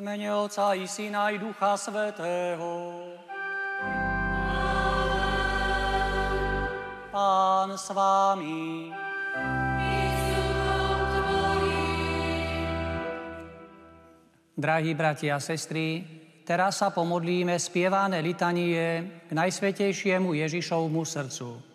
Mene Otca i Syna i Ducha Svetého. Pán s vámi. Drahí bratia a sestry, teraz sa pomodlíme spievané litanie k Najsvetejšiemu Ježišovmu srdcu.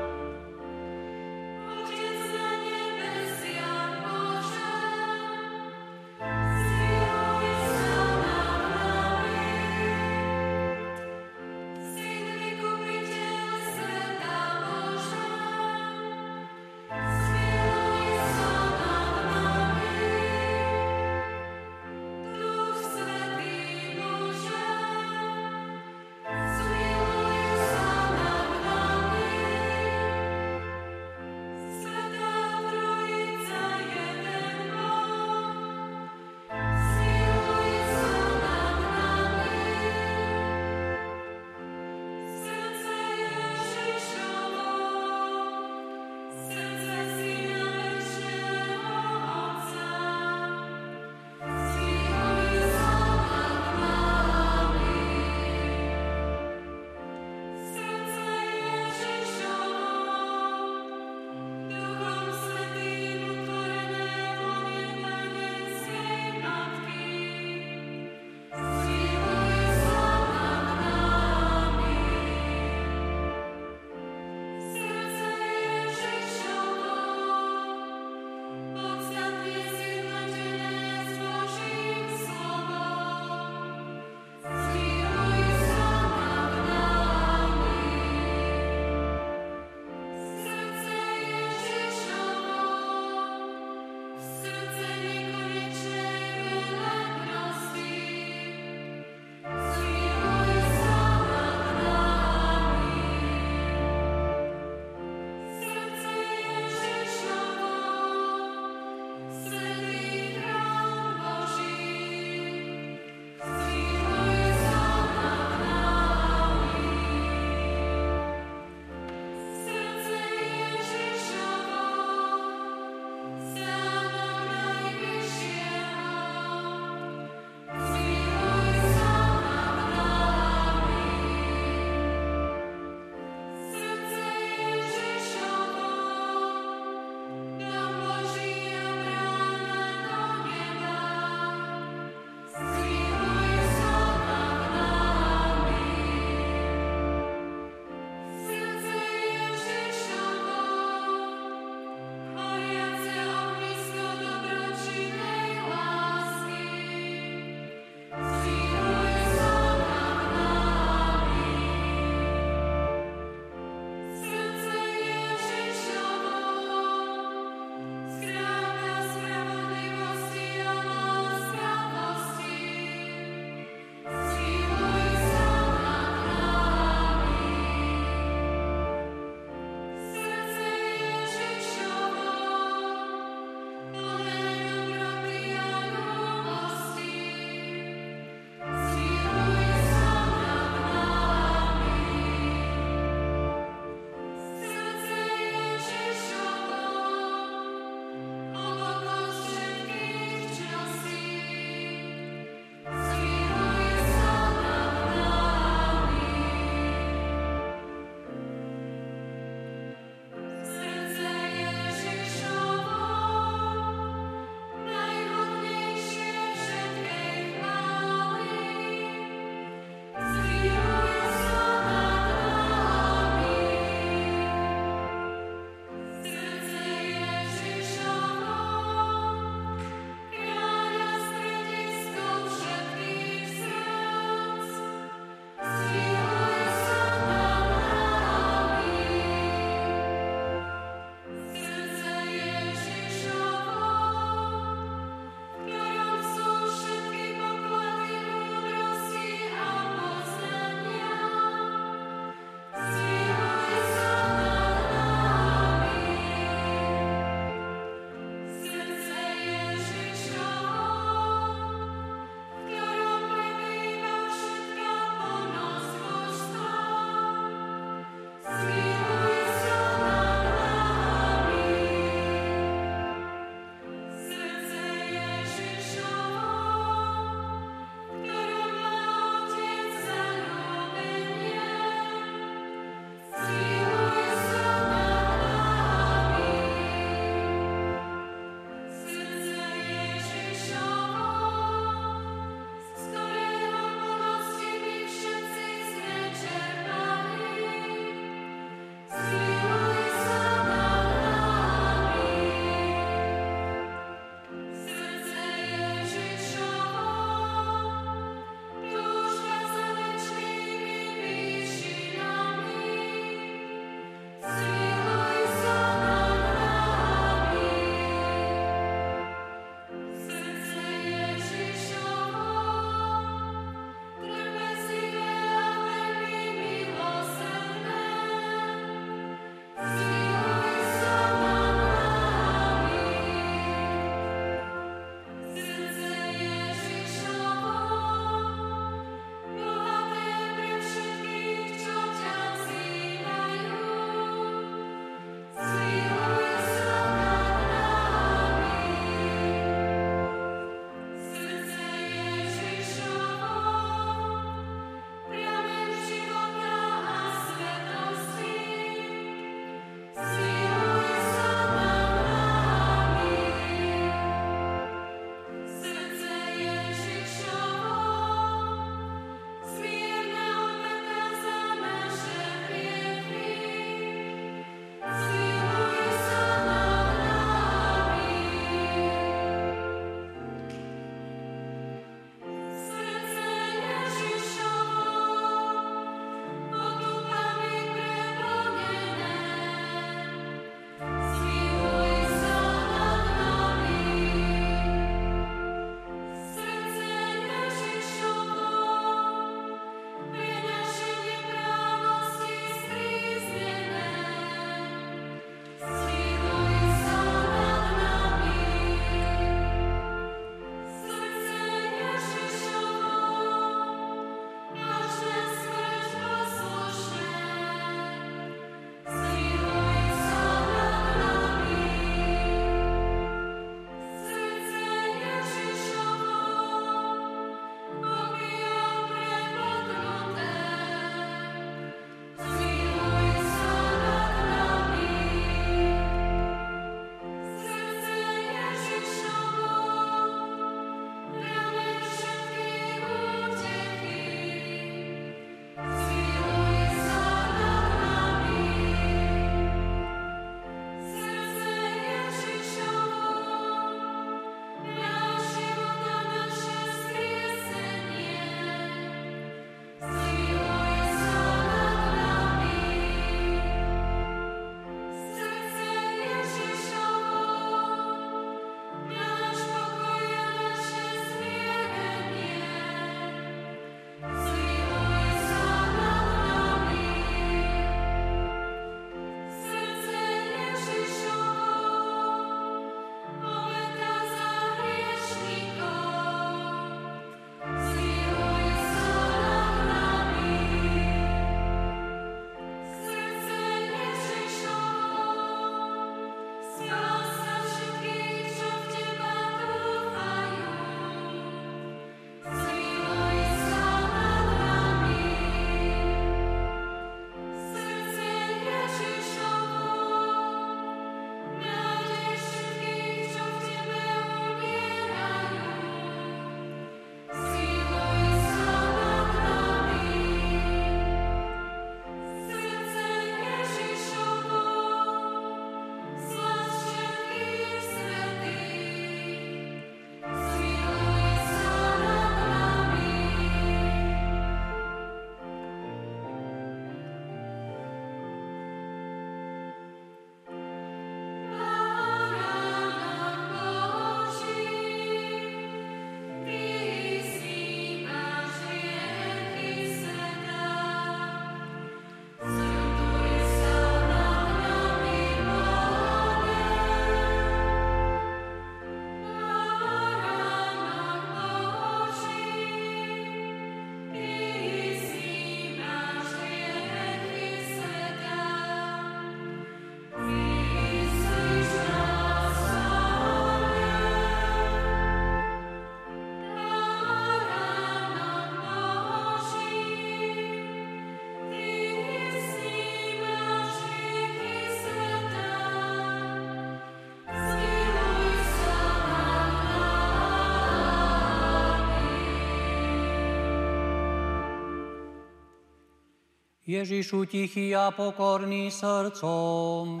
Ježišu tichý a pokorný srdcom.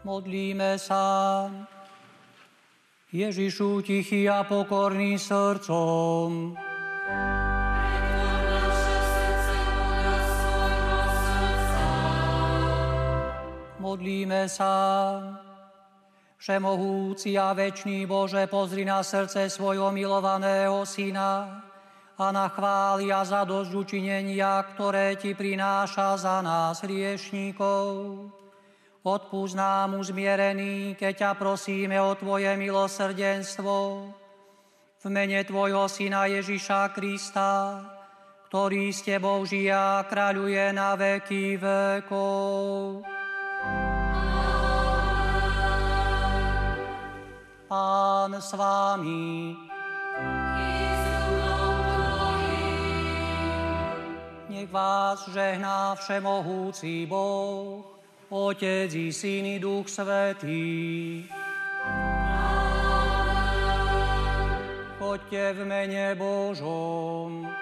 Modlíme sa. Ježišu tichý a pokorný srdcom. Modlíme sa. Všemohúci a večný Bože, pozri na srdce svojho milovaného Syna a na chváli a za učinenia, ktoré Ti prináša za nás hriešníkov. Odpúsť nám uzmierený, keď ťa prosíme o Tvoje milosrdenstvo. V mene Tvojho Syna Ježiša Krista, ktorý s Tebou žije a kráľuje na veky vekov. Pán s vámi. Nech vás žehná všemohúci Boh, Otec i Syn i Duch Svetý. Choďte v mene Božom.